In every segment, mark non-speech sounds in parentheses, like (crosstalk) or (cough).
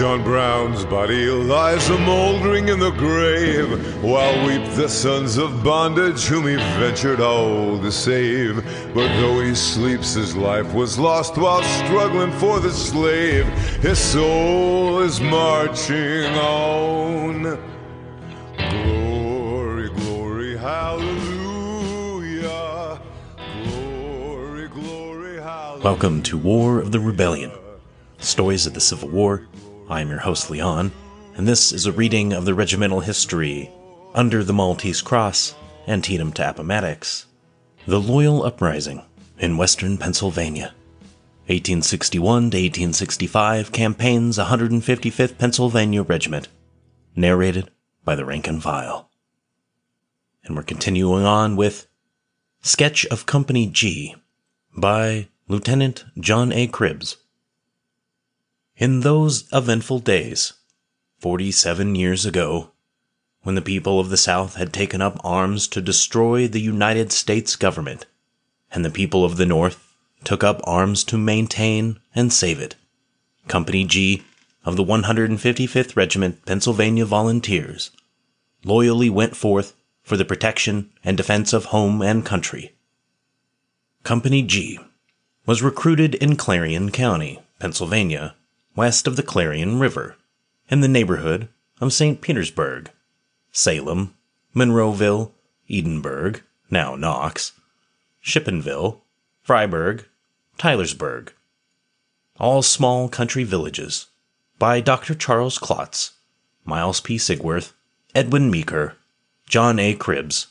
John Brown's body lies a mouldering in the grave, while weep the sons of bondage whom he ventured all to save. But though he sleeps, his life was lost while struggling for the slave. His soul is marching on. Glory, glory, hallelujah. Glory, glory, hallelujah. Welcome to War of the Rebellion, Stories of the Civil War. I am your host, Leon, and this is a reading of the regimental history under the Maltese Cross, Antietam to Appomattox. The Loyal Uprising in Western Pennsylvania. 1861 to 1865 campaigns 155th Pennsylvania Regiment. Narrated by the rank and file. And we're continuing on with Sketch of Company G by Lieutenant John A. Cribbs. In those eventful days, 47 years ago, when the people of the South had taken up arms to destroy the United States government, and the people of the North took up arms to maintain and save it, Company G of the 155th Regiment Pennsylvania Volunteers loyally went forth for the protection and defense of home and country. Company G was recruited in Clarion County, Pennsylvania, west of the Clarion River, in the neighborhood of St. Petersburg, Salem, Monroeville, Edinburgh, now Knox, Shippenville, Freiburg, Tylersburg, all small country villages, by Dr. Charles Klotz, Miles P. Sigworth, Edwin Meeker, John A. Cribbs,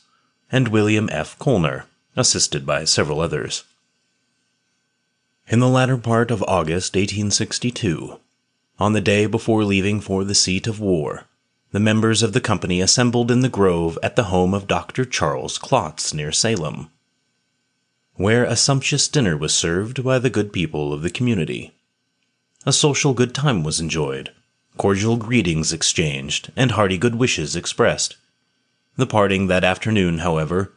and William F. Colner, assisted by several others. In the latter part of August 1862, on the day before leaving for the seat of war, the members of the company assembled in the grove at the home of Dr. Charles Klotz near Salem, where a sumptuous dinner was served by the good people of the community. A social good time was enjoyed, cordial greetings exchanged, and hearty good wishes expressed. The parting that afternoon, however,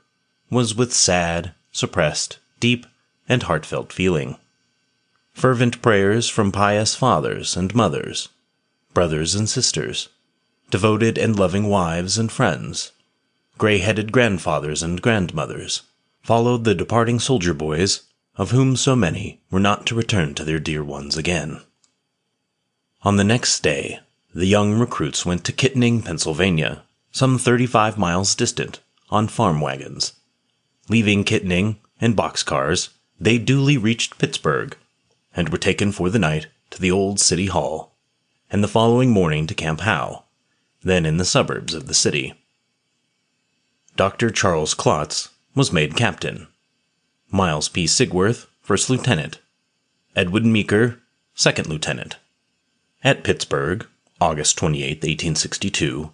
was with sad, suppressed, deep, and heartfelt feeling. Fervent prayers from pious fathers and mothers, brothers and sisters, devoted and loving wives and friends, gray headed grandfathers and grandmothers, followed the departing soldier boys, of whom so many were not to return to their dear ones again. On the next day, the young recruits went to Kittanning, Pennsylvania, some 35 miles distant, on farm wagons. Leaving Kittanning in boxcars, they duly reached Pittsburgh, and were taken for the night to the old city hall, and the following morning to Camp Howe, then in the suburbs of the city. Dr. Charles Klotz was made captain, Miles P. Sigworth first lieutenant, Edwin Meeker second lieutenant. At Pittsburgh, August 28, 1862,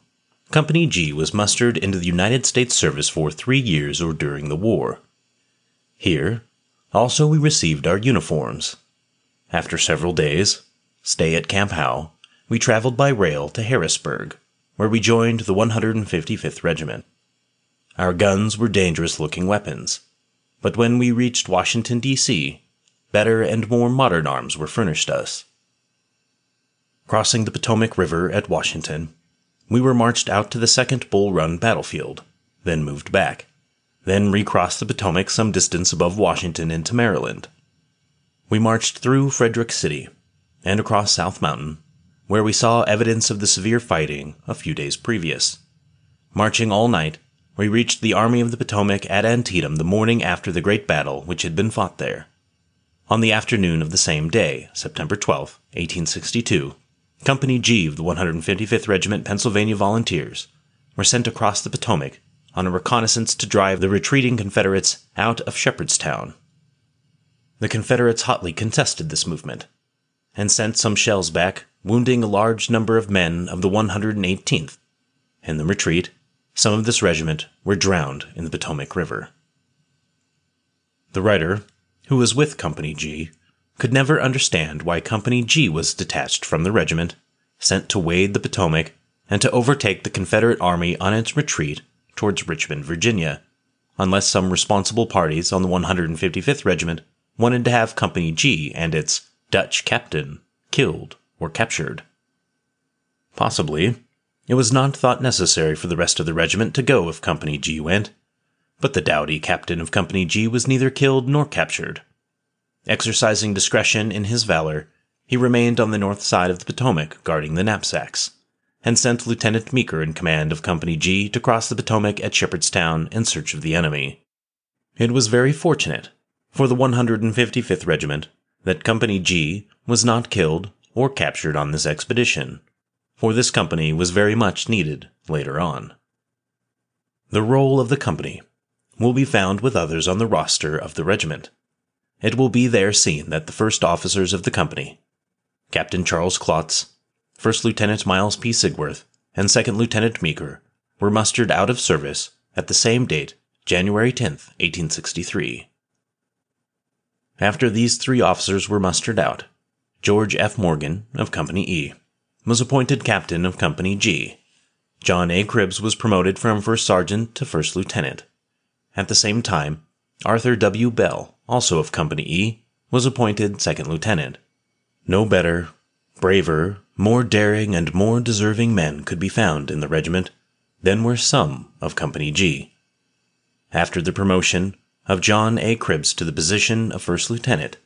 Company G was mustered into the United States service for three years or during the war. Here, also, we received our uniforms. After several days' stay at Camp Howe, we traveled by rail to Harrisburg, where we joined the 155th Regiment. Our guns were dangerous looking weapons, but when we reached Washington, D.C., better and more modern arms were furnished us. Crossing the Potomac River at Washington, we were marched out to the Second Bull Run battlefield, then moved back, then recrossed the Potomac some distance above Washington into Maryland. We marched through Frederick City and across South Mountain, where we saw evidence of the severe fighting a few days previous. Marching all night, we reached the Army of the Potomac at Antietam the morning after the great battle which had been fought there. On the afternoon of the same day, September 12, 1862, Company G of the 155th Regiment Pennsylvania Volunteers were sent across the Potomac on a reconnaissance to drive the retreating Confederates out of Shepherdstown. The Confederates hotly contested this movement and sent some shells back, wounding a large number of men of the 118th. In the retreat, some of this regiment were drowned in the Potomac River. The writer, who was with Company G, could never understand why Company G was detached from the regiment, sent to wade the Potomac, and to overtake the Confederate Army on its retreat towards Richmond, Virginia, unless some responsible parties on the 155th Regiment wanted to have Company G and its Dutch captain killed or captured. Possibly. It was not thought necessary for the rest of the regiment to go if Company G went, but the doughty captain of Company G was neither killed nor captured. Exercising discretion in his valor, he remained on the north side of the Potomac guarding the knapsacks, and sent Lieutenant Meeker in command of Company G to cross the Potomac at Shepherdstown in search of the enemy. It was very fortunate for the 155th Regiment that Company G was not killed or captured on this expedition, for this company was very much needed later on. The roll of the company will be found with others on the roster of the regiment. It will be there seen that the first officers of the company, Captain Charles Klotz, First Lieutenant Miles P. Sigworth, and Second Lieutenant Meeker, were mustered out of service at the same date, January 10, 1863. After these three officers were mustered out, George F. Morgan, of Company E, was appointed captain of Company G. John A. Cribbs was promoted from first sergeant to first lieutenant. At the same time, Arthur W. Bell, also of Company E, was appointed second lieutenant. No better, braver, more daring, and more deserving men could be found in the regiment than were some of Company G. After the promotion of John A. Cribbs to the position of first lieutenant,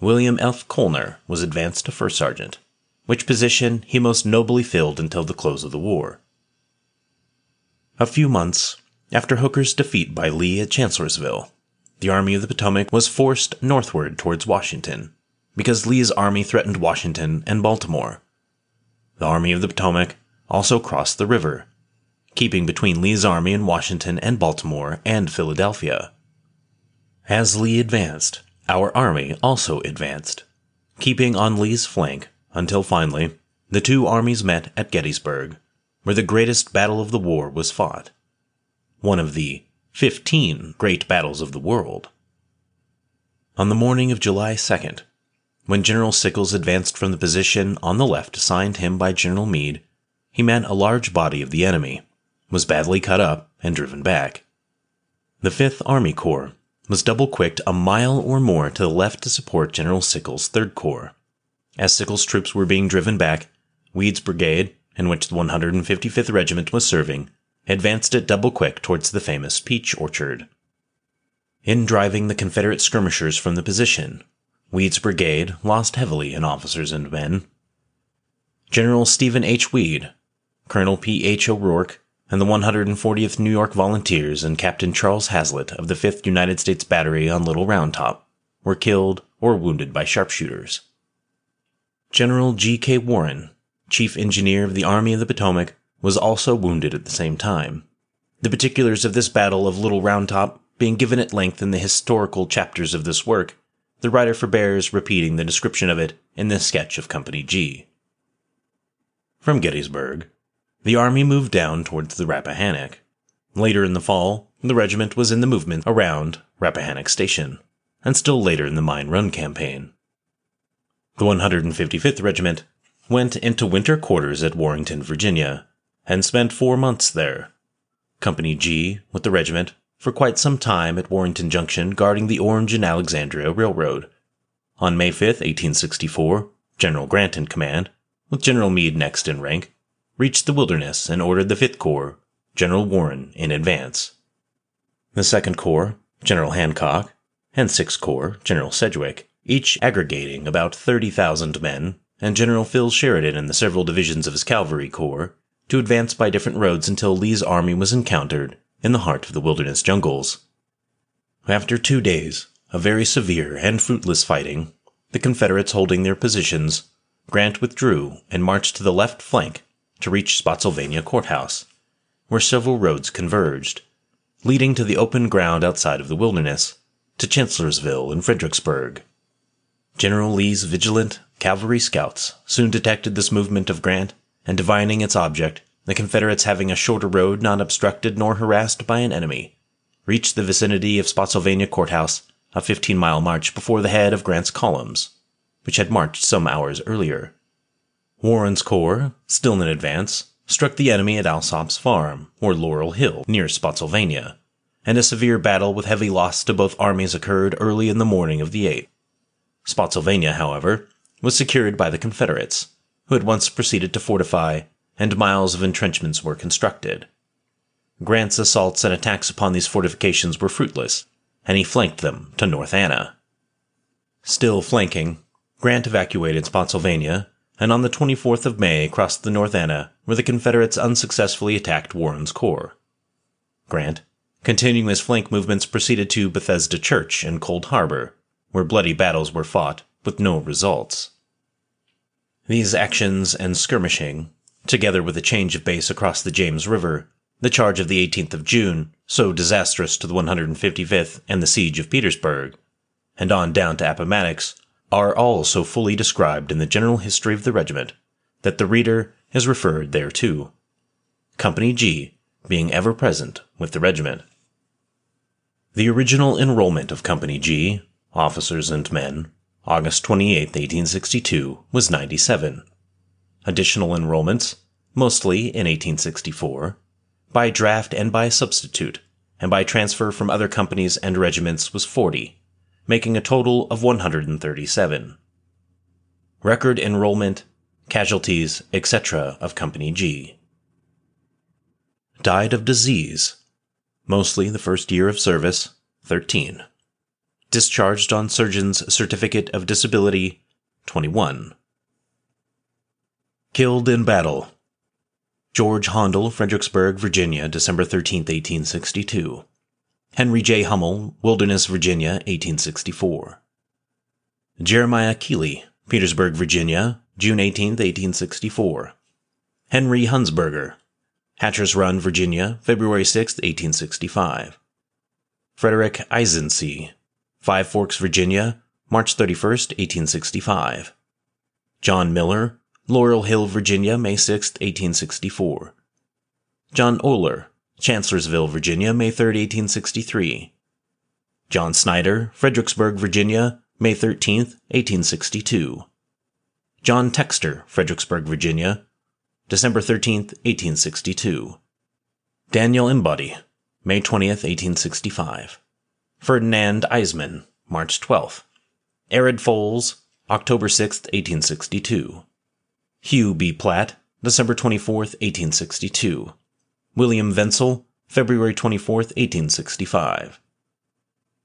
William F. Colner was advanced to first sergeant, which position he most nobly filled until the close of the war. A few months after Hooker's defeat by Lee at Chancellorsville, the Army of the Potomac was forced northward towards Washington because Lee's army threatened Washington and Baltimore. The Army of the Potomac also crossed the river, keeping between Lee's army in Washington and Baltimore and Philadelphia. As Lee advanced, our army also advanced, keeping on Lee's flank until finally the two armies met at Gettysburg, where the greatest battle of the war was fought one of the 15 great battles of the world. On the morning of July 2nd, when General Sickles advanced from the position on the left assigned him by General Meade, he met a large body of the enemy, was badly cut up, and driven back. The Fifth Army Corps was double quicked a mile or more to the left to support General Sickles' Third Corps. As Sickles' troops were being driven back, Weed's brigade, in which the 155th Regiment was serving, advanced at double quick towards the famous peach orchard. In driving the Confederate skirmishers from the position, Weed's brigade lost heavily in officers and men. General Stephen H. Weed, Colonel P. H. O'Rorke, and the 140th New York Volunteers and Captain Charles Hazlett of the 5th United States Battery on Little Round Top were killed or wounded by sharpshooters. General G. K. Warren, Chief Engineer of the Army of the Potomac, was also wounded at the same time. The particulars of this battle of Little Round Top being given at length in the historical chapters of this work, the writer forbears repeating the description of it in this sketch of Company G. From Gettysburg, the army moved down towards the Rappahannock. Later in the fall, the regiment was in the movement around Rappahannock Station, and still later in the Mine Run campaign. The 155th Regiment went into winter quarters at Warrenton, Virginia, and spent four months there. Company G, with the regiment, for quite some time at Warrenton Junction guarding the Orange and Alexandria Railroad. On May 5, 1864, General Grant in command, with General Meade next in rank, reached the wilderness and ordered the 5th Corps, General Warren, in advance. The 2nd Corps, General Hancock, and 6th Corps, General Sedgwick, each aggregating about 30,000 men, and General Phil Sheridan and the several divisions of his cavalry corps, to advance by different roads until Lee's army was encountered in the heart of the wilderness jungles. After two days of very severe and fruitless fighting, the Confederates holding their positions, Grant withdrew and marched to the left flank to reach Spotsylvania Courthouse, where several roads converged, leading to the open ground outside of the wilderness, to Chancellorsville and Fredericksburg. General Lee's vigilant cavalry scouts soon detected this movement of Grant and divining its object, the Confederates having a shorter road not obstructed nor harassed by an enemy, reached the vicinity of Spotsylvania Courthouse, a 15 mile march before the head of Grant's columns, which had marched some hours earlier. Warren's corps, still in advance, struck the enemy at Alsop's Farm, or Laurel Hill, near Spotsylvania, and a severe battle with heavy loss to both armies occurred early in the morning of the 8th. Spotsylvania, however, was secured by the Confederates, who at once proceeded to fortify and miles of entrenchments were constructed. Grant's assaults and attacks upon these fortifications were fruitless, and he flanked them to North Anna. Still flanking, Grant evacuated Spotsylvania, and on the 24th of May crossed the North Anna, where the Confederates unsuccessfully attacked Warren's corps. Grant, continuing his flank movements, proceeded to Bethesda Church and Cold Harbor, where bloody battles were fought, with no results. These actions and skirmishing, together with a change of base across the James River, the charge of the 18th of June, so disastrous to the 155th, and the siege of Petersburg, and on down to Appomattox, are all so fully described in the general history of the regiment that the reader is referred thereto. Company G being ever present with the regiment. The original enrollment of Company G, officers and men, August 28, 1862, was 97. Additional enrollments, mostly in 1864, by draft and by substitute, and by transfer from other companies and regiments was 40, making a total of 137. Record enrollment, casualties, etc. of Company G. Died of disease, mostly the first year of service, 13 discharged on surgeon's certificate of disability 21. Killed in battle. George Hondel, Fredericksburg, Virginia, December 13, 1862. Henry J. Hummel, Wilderness, Virginia, 1864. Jeremiah Keeley, Petersburg, Virginia, June 18, 1864. Henry Hunsberger, Hatcher's Run, Virginia, February 6, 1865. Frederick Eisensee, Five Forks, Virginia, March 31, 1865. John Miller, Laurel Hill, Virginia, May 6, 1864. John Oler, Chancellorsville, Virginia, May 3, 1863. John Snyder, Fredericksburg, Virginia, May 13, 1862. John Texter, Fredericksburg, Virginia, December 13, 1862. Daniel Embody, May 20, 1865. Ferdinand Eisman, March 12. Arid Foals, October 6, 1862. Hugh B. Platt, December 24, 1862. William Wenzel, February 24, 1865.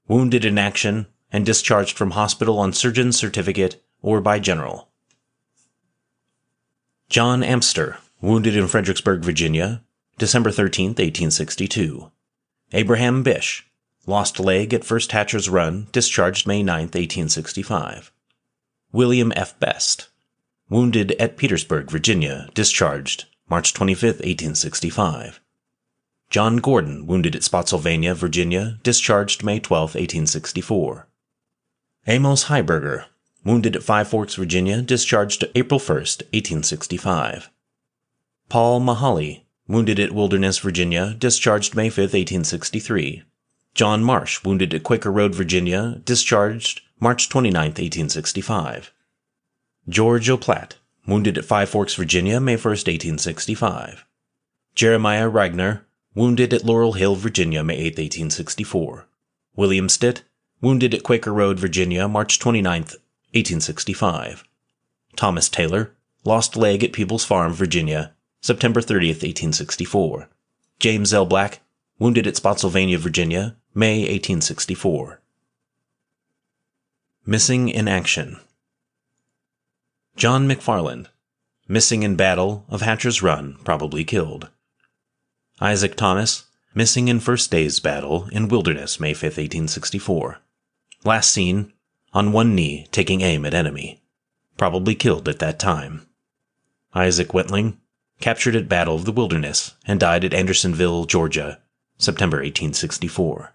Wounded in action and discharged from hospital on surgeon's certificate or by general. John Amster, wounded in Fredericksburg, Virginia, December 13, 1862. Abraham Bish, Lost leg at First Hatcher's Run, discharged May 9, 1865. William F. Best. Wounded at Petersburg, Virginia, discharged March 25, 1865. John Gordon, wounded at Spotsylvania, Virginia, discharged May 12, 1864. Amos Heiberger, wounded at Five Forks, Virginia, discharged April 1, 1865. Paul Mahaly, wounded at Wilderness, Virginia, discharged May 5, 1863. John Marsh, wounded at Quaker Road, Virginia, discharged March 29, 1865. George O'Platt, wounded at Five Forks, Virginia, May 1, 1865. Jeremiah Ragnar, wounded at Laurel Hill, Virginia, May 8, 1864. William Stitt, wounded at Quaker Road, Virginia, March 29, 1865. Thomas Taylor, lost leg at Peebles Farm, Virginia, September 30, 1864. James L. Black, wounded at Spotsylvania, Virginia, May 1864. Missing in Action John McFarland, missing in battle of Hatcher's Run, probably killed. Isaac Thomas, missing in First Day's battle in Wilderness, May 5, 1864. Last seen, on one knee, taking aim at enemy. Probably killed at that time. Isaac Wentling, captured at Battle of the Wilderness and died at Andersonville, Georgia, September 1864.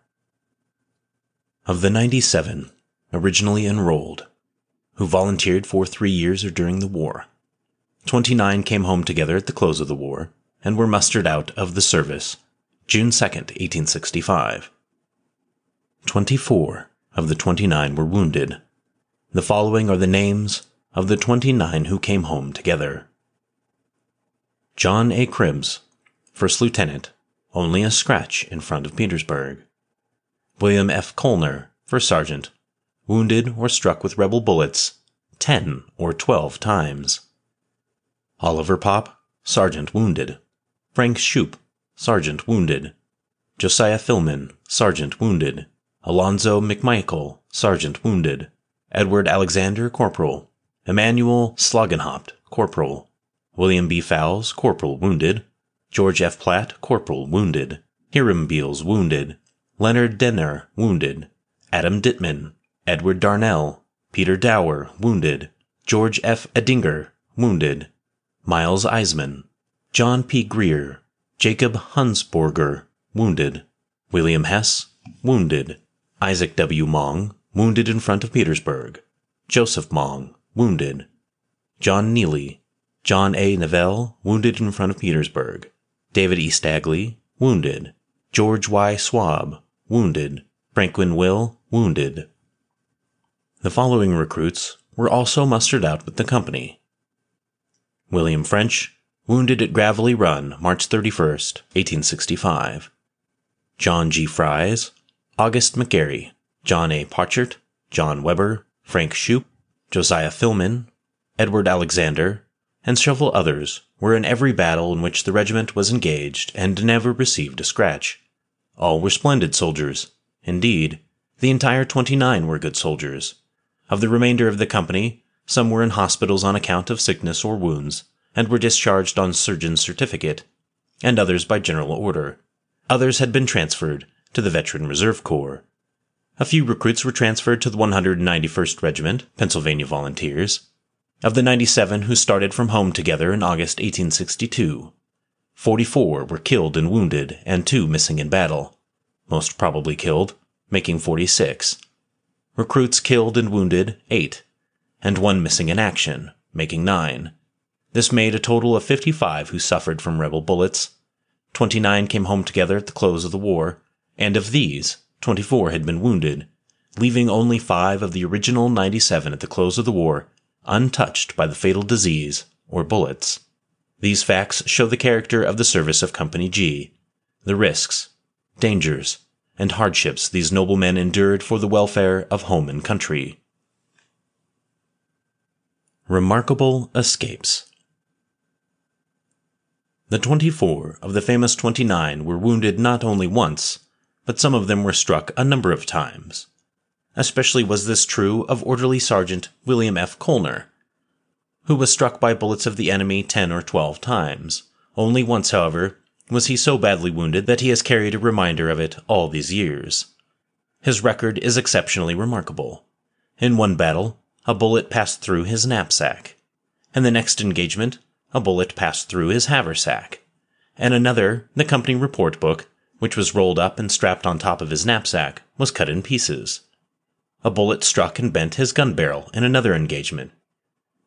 Of the 97 originally enrolled, who volunteered for three years or during the war, 29 came home together at the close of the war and were mustered out of the service June 2, 1865. 24 of the 29 were wounded. The following are the names of the 29 who came home together. John A. Cribbs, First Lieutenant, only a scratch in front of Petersburg. William F. Colner, First Sergeant, wounded or struck with rebel bullets 10 or 12 times. Oliver Popp, Sergeant wounded. Frank Shoup, Sergeant wounded. Josiah Filman, Sergeant wounded. Alonzo McMichael, Sergeant wounded. Edward Alexander, Corporal. Emmanuel Slogenhaupt, Corporal. William B. Fowles, Corporal wounded. George F. Platt, Corporal wounded. Hiram Beals wounded. Leonard Denner wounded. Adam Dittman. Edward Darnell. Peter Dower wounded. George F. Edinger wounded. Miles Eisman. John P. Greer. Jacob Hunsborger wounded. William Hess wounded. Isaac W. Mong wounded in front of Petersburg. Joseph Mong wounded. John Neely. John A. Neville wounded in front of Petersburg. David E. Stagley wounded. George Y. Swab wounded. Franklin Will wounded. The following recruits were also mustered out with the company. William French, wounded at Gravelly Run, March 31, 1865. John G. Fries, August McGarry, John A. Pochert, John Weber, Frank Shoup, Josiah Filman, Edward Alexander, and several others were in every battle in which the regiment was engaged and never received a scratch. All were splendid soldiers. Indeed, the entire twenty nine were good soldiers. Of the remainder of the company, some were in hospitals on account of sickness or wounds, and were discharged on surgeon's certificate, and others by general order. Others had been transferred to the Veteran Reserve Corps. A few recruits were transferred to the 191st Regiment, Pennsylvania Volunteers. Of the 97 who started from home together in August 1862, 44 were killed and wounded, and two missing in battle, most probably killed, making 46. Recruits killed and wounded, 8, and one missing in action, making 9. This made a total of 55 who suffered from rebel bullets. 29 came home together at the close of the war, and of these, 24 had been wounded, leaving only five of the original 97 at the close of the war untouched by the fatal disease or bullets. These facts show the character of the service of Company G, the risks, dangers, and hardships these noblemen endured for the welfare of home and country. Remarkable Escapes The twenty-four of the famous twenty-nine were wounded not only once, but some of them were struck a number of times. Especially was this true of Orderly Sergeant William F. Colner, who was struck by bullets of the enemy ten or twelve times. Only once, however, was he so badly wounded that he has carried a reminder of it all these years. His record is exceptionally remarkable. In one battle, a bullet passed through his knapsack. In the next engagement, a bullet passed through his haversack. And another, the company report book, which was rolled up and strapped on top of his knapsack, was cut in pieces. A bullet struck and bent his gun barrel in another engagement.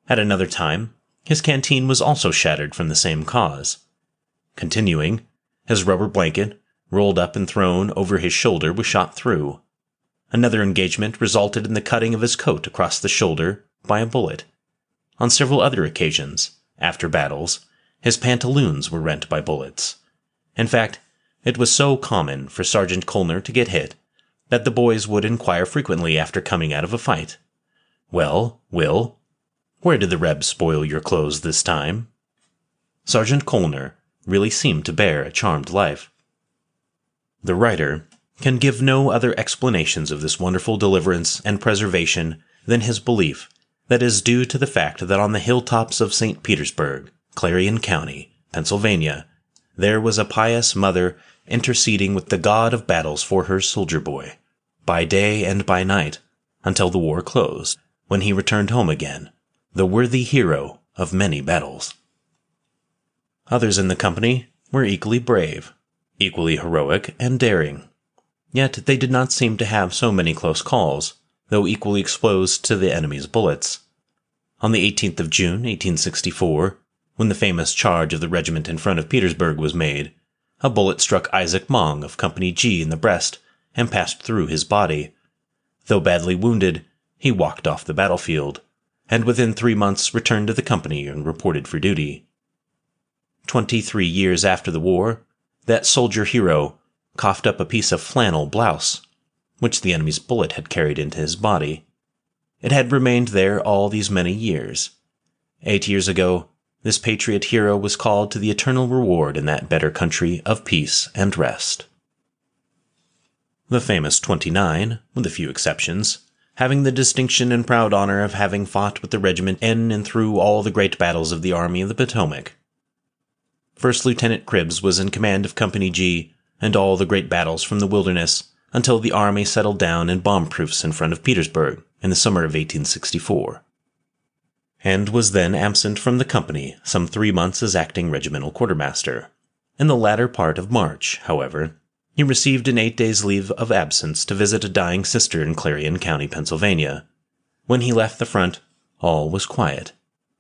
At another time, his canteen was also shattered from the same cause. Continuing, his rubber blanket, rolled up and thrown over his shoulder, was shot through. Another engagement resulted in the cutting of his coat across the shoulder by a bullet. On several other occasions, after battles, his pantaloons were rent by bullets. In fact, it was so common for Sergeant Colner to get hit that the boys would inquire frequently after coming out of a fight. Well, Will, where did the Rebs spoil your clothes this time? Sergeant Colner really seemed to bear a charmed life. The writer can give no other explanations of this wonderful deliverance and preservation than his belief that is due to the fact that on the hilltops of St. Petersburg, Clarion County, Pennsylvania, there was a pious mother interceding with the God of battles for her soldier boy, by day and by night, until the war closed, when he returned home again, the worthy hero of many battles. Others in the company were equally brave, equally heroic and daring. Yet they did not seem to have so many close calls, though equally exposed to the enemy's bullets. On the 18th of June, 1864, when the famous charge of the regiment in front of Petersburg was made, a bullet struck Isaac Mong of Company G in the breast and passed through his body. Though badly wounded, he walked off the battlefield, and within three months returned to the company and reported for duty. Twenty-three years after the war, that soldier hero coughed up a piece of flannel blouse, which the enemy's bullet had carried into his body. It had remained there all these many years. Eight years ago, this patriot hero was called to the eternal reward in that better country of peace and rest. The famous 29, with a few exceptions, having the distinction and proud honor of having fought with the regiment in and through all the great battles of the Army of the Potomac. First Lieutenant Cribbs was in command of Company G and all the great battles from the Wilderness until the army settled down in bomb proofs in front of Petersburg in the summer of 1864, and was then absent from the company some three months as acting regimental quartermaster. In the latter part of March, however, he received an eight days' leave of absence to visit a dying sister in Clarion County, Pennsylvania. When he left the front, all was quiet,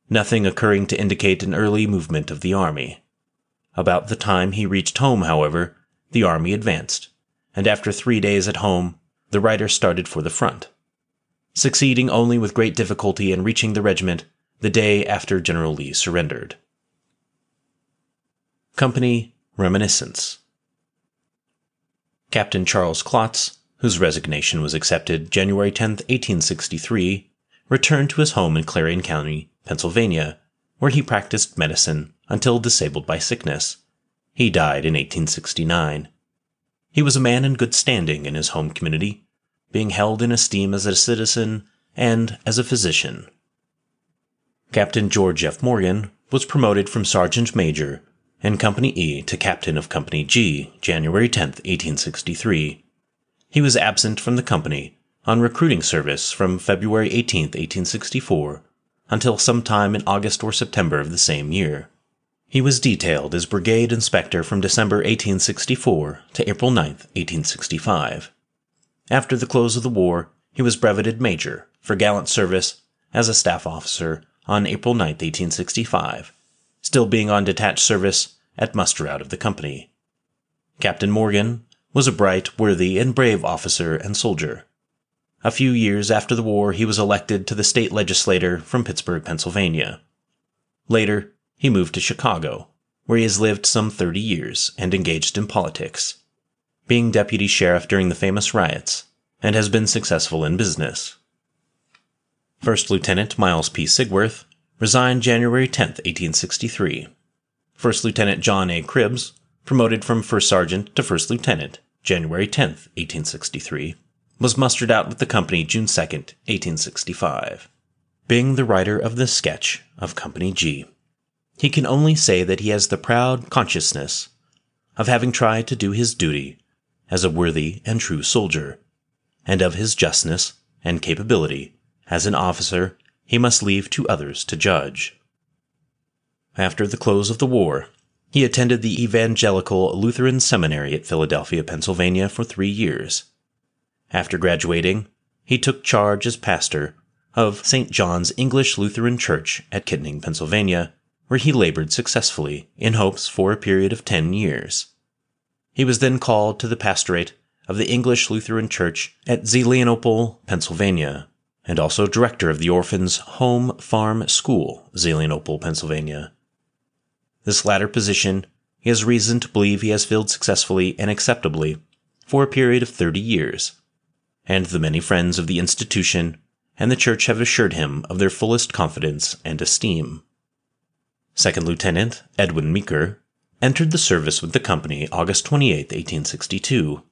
nothing occurring to indicate an early movement of the army. About the time he reached home, however, the army advanced, and after three days at home, the writer started for the front, succeeding only with great difficulty in reaching the regiment the day after General Lee surrendered. Company Reminiscence Captain Charles Klotz, whose resignation was accepted January 10, 1863, returned to his home in Clarion County, Pennsylvania, where he practiced medicine until disabled by sickness. He died in 1869. He was a man in good standing in his home community, being held in esteem as a citizen and as a physician. Captain George F. Morgan was promoted from sergeant major in Company E to captain of Company G, January 10, 1863. He was absent from the company on recruiting service from February 18, 1864, until sometime in August or September of the same year. He was detailed as brigade inspector from December 1864 to April 9, 1865. After the close of the war, he was breveted major for gallant service as a staff officer on April 9, 1865 still being on detached service at muster out of the company. Captain Morgan was a bright, worthy, and brave officer and soldier. A few years after the war, he was elected to the state legislature from Pittsburgh, Pennsylvania. Later, he moved to Chicago, where he has lived some 30 years and engaged in politics, being deputy sheriff during the famous riots, and has been successful in business. First Lieutenant Miles P. Sigworth resigned January 10, 1863. First Lieutenant John A. Cribbs, promoted from First Sergeant to First Lieutenant, January 10, 1863, was mustered out with the company June 2, 1865. Being the writer of this sketch of Company G, he can only say that he has the proud consciousness of having tried to do his duty as a worthy and true soldier, and of his justness and capability as an officer he must leave to others to judge. After the close of the war, he attended the Evangelical Lutheran Seminary at Philadelphia, Pennsylvania for three years. After graduating, he took charge as pastor of St. John's English Lutheran Church at Kittanning, Pennsylvania, where he labored successfully in hopes for a period of ten years. He was then called to the pastorate of the English Lutheran Church at Zelienople, Pennsylvania, and also director of the Orphans Home Farm School, Zelienople, Pennsylvania. This latter position he has reason to believe he has filled successfully and acceptably for a period of thirty years, and the many friends of the institution and the church have assured him of their fullest confidence and esteem. Second Lieutenant Edwin Meeker entered the service with the company August 28, 1862,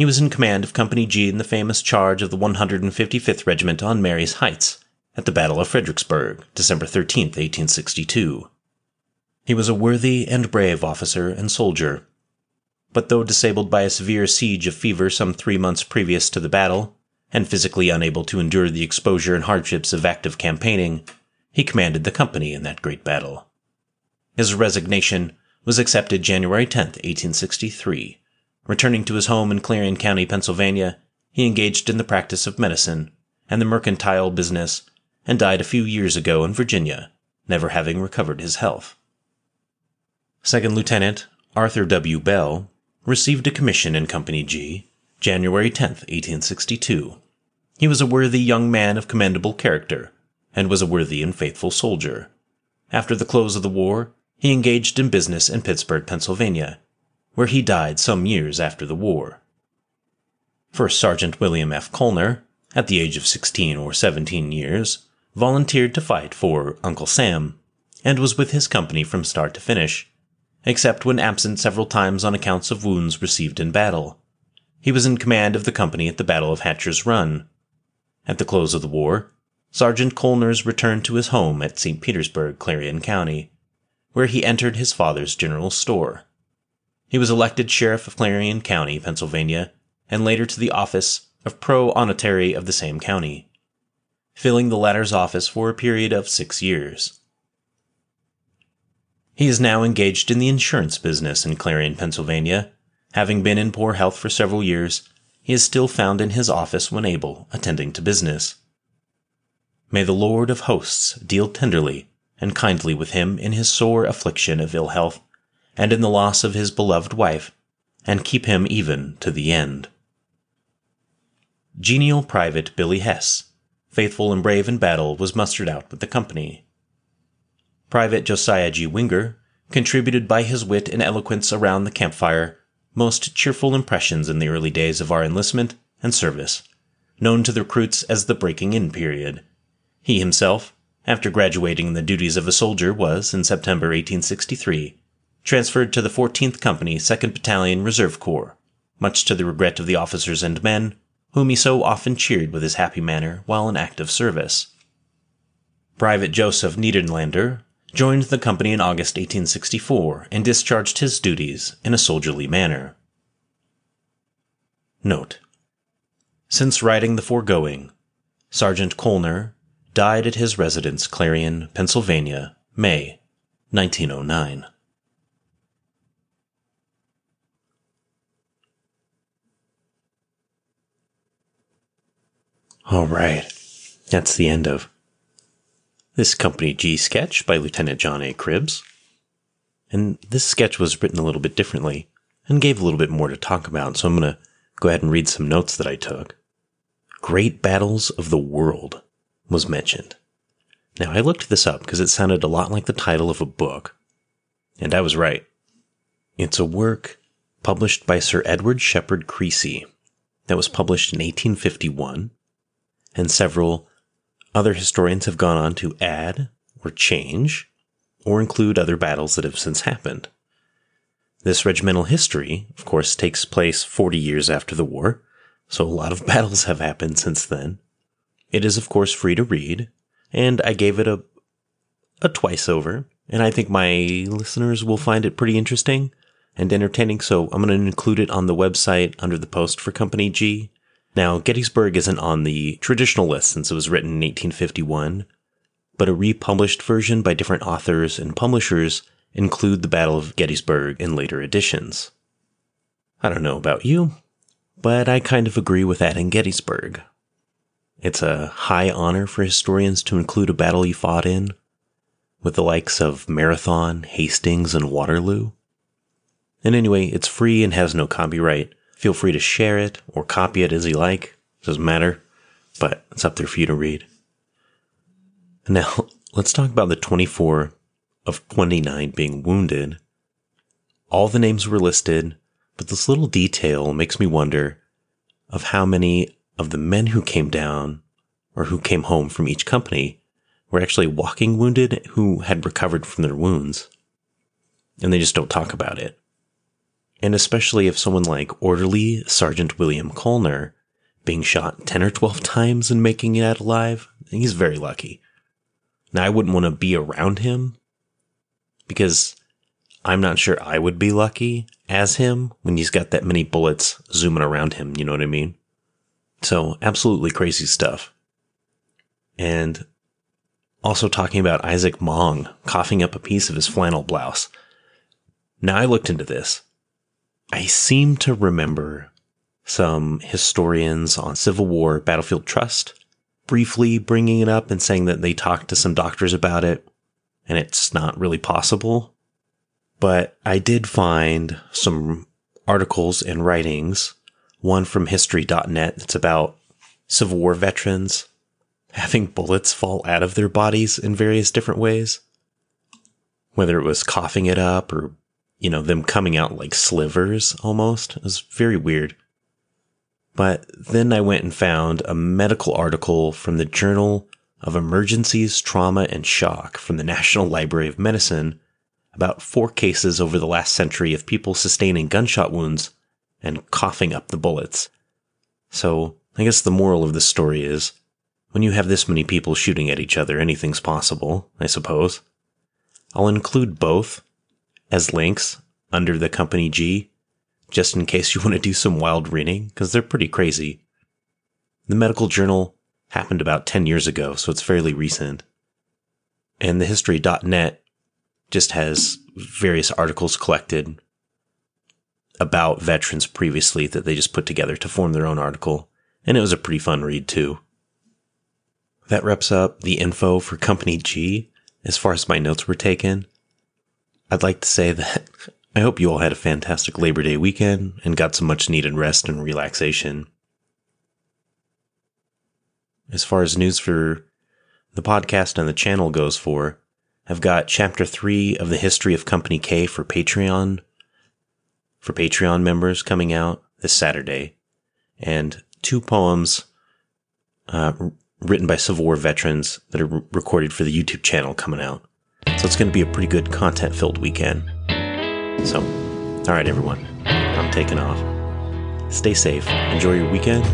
he was in command of Company G in the famous charge of the 155th Regiment on Marye's Heights at the Battle of Fredericksburg, December 13, 1862. He was a worthy and brave officer and soldier. But though disabled by a severe siege of fever some three months previous to the battle, and physically unable to endure the exposure and hardships of active campaigning, he commanded the company in that great battle. His resignation was accepted January 10, 1863, Returning to his home in Clarion County, Pennsylvania, he engaged in the practice of medicine and the mercantile business and died a few years ago in Virginia, never having recovered his health. Second Lieutenant Arthur W. Bell received a commission in Company G January 10, 1862. He was a worthy young man of commendable character, and was a worthy and faithful soldier. After the close of the war, he engaged in business in Pittsburgh, Pennsylvania, where he died some years after the war. First Sergeant William F. Colner, at the age of 16 or 17 years, volunteered to fight for Uncle Sam and was with his company from start to finish, except when absent several times on accounts of wounds received in battle. He was in command of the company at the Battle of Hatcher's Run. At the close of the war, Sergeant Colners returned to his home at St. Petersburg, Clarion County, where he entered his father's general store. He was elected sheriff of Clarion County, Pennsylvania, and later to the office of prothonotary of the same county, filling the latter's office for a period of six years. He is now engaged in the insurance business in Clarion, Pennsylvania. Having been in poor health for several years, he is still found in his office when able, attending to business. May the Lord of hosts deal tenderly and kindly with him in his sore affliction of ill health, and in the loss of his beloved wife, and keep him even to the end. Genial Private Billy Hess, faithful and brave in battle, was mustered out with the company. Private Josiah G. Winger contributed by his wit and eloquence around the campfire most cheerful impressions in the early days of our enlistment and service, known to the recruits as the breaking in period he himself, after graduating in the duties of a soldier, was, in September 1863, transferred to the 14th Company, 2nd Battalion Reserve Corps, much to the regret of the officers and men, whom he so often cheered with his happy manner while in active service. Private Joseph Niederlander joined the company in August 1864 and discharged his duties in a soldierly manner. Note. Since writing the foregoing, Sergeant Colner died at his residence, Clarion, Pennsylvania, May 1909. All right, that's the end of this Company G sketch by Lieutenant John A. Cribbs. And this sketch was written a little bit differently and gave a little bit more to talk about, so I'm going to go ahead and read some notes that I took. Great Battles of the World was mentioned. Now, I looked this up because it sounded a lot like the title of a book, and I was right. It's a work published by Sir Edward Shepherd Creasy that was published in 1851, and several other historians have gone on to add or change or include other battles that have since happened. This regimental history, of course, takes place 40 years after the war, so a lot of (laughs) battles have happened since then. It is, of course, free to read, and I gave it a, a twice over, and I think my listeners will find it pretty interesting and entertaining, so I'm going to include it on the website under the post for Company G. Now, Gettysburg isn't on the traditional list since it was written in 1851, but a republished version by different authors and publishers include the Battle of Gettysburg in later editions. I don't know about you, but I kind of agree with adding Gettysburg. It's a high honor for historians to include a battle you fought in, with the likes of Marathon, Hastings, and Waterloo. And anyway, it's free and has no copyright. Feel free to share it or copy it as you like. Doesn't matter, but it's up there for you to read. Now, (laughs) let's talk about the 24 of 29 being wounded. All the names were listed, but this little detail makes me wonder of how many of the men who came down or who came home from each company were actually walking wounded who had recovered from their wounds. And they just don't talk about it. And especially if someone like Orderly Sergeant William Colner being shot 10 or 12 times and making it out alive, he's very lucky. Now, I wouldn't want to be around him because I'm not sure I would be lucky as him when he's got that many bullets zooming around him. You know what I mean? So absolutely crazy stuff. And also talking about Isaac Mong coughing up a piece of his flannel blouse. Now I looked into this. I seem to remember some historians on Civil War Battlefield Trust briefly bringing it up and saying that they talked to some doctors about it and it's not really possible. But I did find some articles and writings one from history.net that's about Civil War veterans having bullets fall out of their bodies in various different ways. Whether it was coughing it up or, you know, them coming out like slivers almost. It was very weird. But then I went and found a medical article from the Journal of Emergencies, Trauma, and Shock from the National Library of Medicine about four cases over the last century of people sustaining gunshot wounds and coughing up the bullets. So, I guess the moral of this story is when you have this many people shooting at each other, anything's possible, I suppose. I'll include both as links under the company G, just in case you (laughs) want to do some wild reading, because they're pretty crazy. The medical journal happened about 10 years ago, so it's fairly recent. And the history.net just has various articles collected about veterans previously that they just put together to form their own article. And it was a pretty fun read too. That wraps up the info for Company G as far as my notes were taken. I'd like to say that (laughs) I hope you all had a fantastic Labor Day weekend and got some much needed rest and relaxation. As far as news for the podcast and the channel goes for, I've got chapter three of the history of Company K for Patreon, for Patreon members coming out this Saturday, and two poems uh, written by Civil War veterans that are recorded for the YouTube channel coming out. So it's going to be a pretty good content filled weekend. So, all right, everyone, I'm taking off. Stay safe, enjoy your weekend,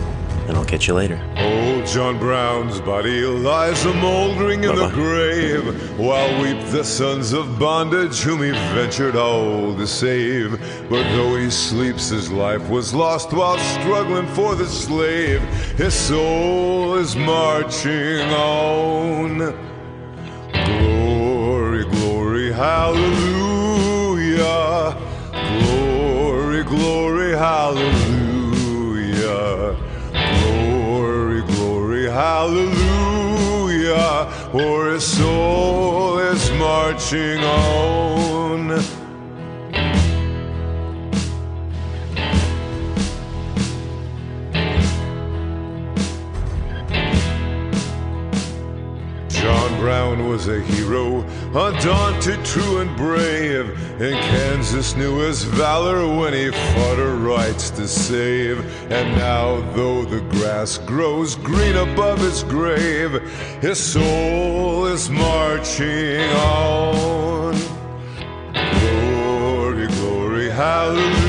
and I'll catch you later. Old John Brown's body lies a mouldering in Bye-bye. the grave, while weep the sons of bondage whom he ventured all to save. But though he sleeps, his life was lost while struggling for the slave. His soul is marching on. Hallelujah. Glory, glory, hallelujah. Glory, glory, hallelujah. For his soul is marching on. John Brown was a hero, undaunted, true, and brave. And Kansas knew his valor when he fought her rights to save. And now, though the grass grows green above his grave, his soul is marching on. Glory, glory, hallelujah.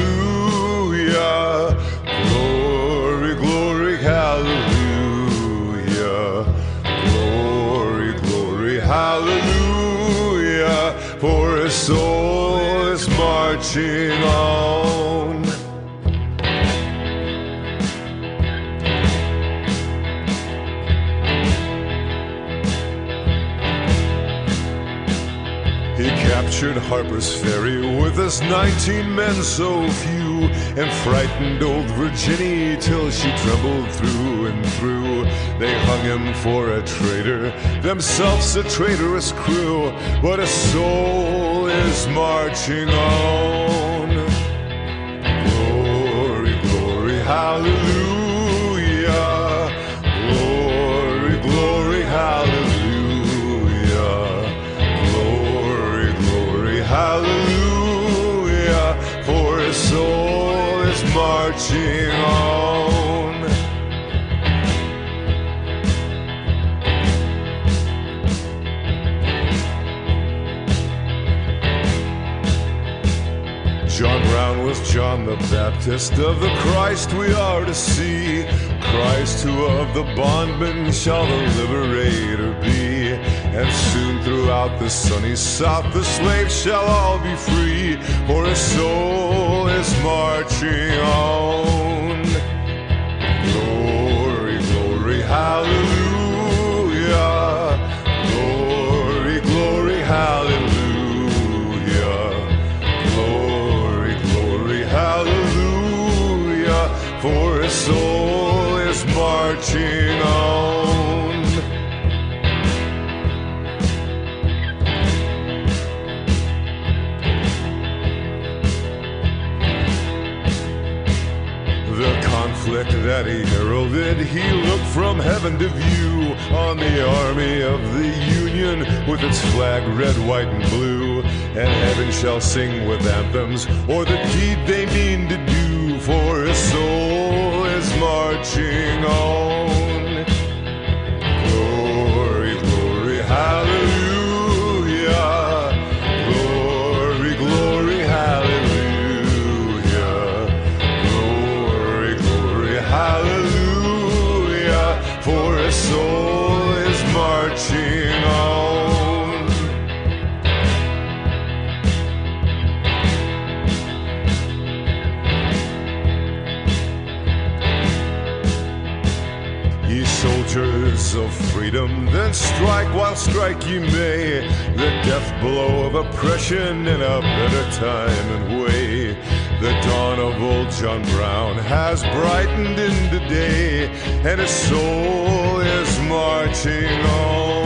Soul is marching on. He captured Harper's Ferry with his 19 men so few and frightened old Virginia till she trembled through and through. They hung him for a traitor, themselves a traitorous crew, but a soul is marching on. Glory, glory, hallelujah. Glory, glory, hallelujah. Glory, glory, hallelujah. Marching on. John Brown was John the Baptist of the Christ we are to see. Christ who of the bondman shall the liberator be. And soon throughout the sunny south the slaves shall all be free. For his soul is marching on. Glory, glory, hallelujah. Glory, glory, hallelujah. Glory, glory, hallelujah. For his soul is marching that he heralded, he looked from heaven to view on the army of the Union with its flag red, white, and blue. And heaven shall sing with anthems or the deed they mean to do, for his soul is marching on. Then strike while strike you may. The death blow of oppression in a better time and way. The dawn of old John Brown has brightened in the day, and his soul is marching on.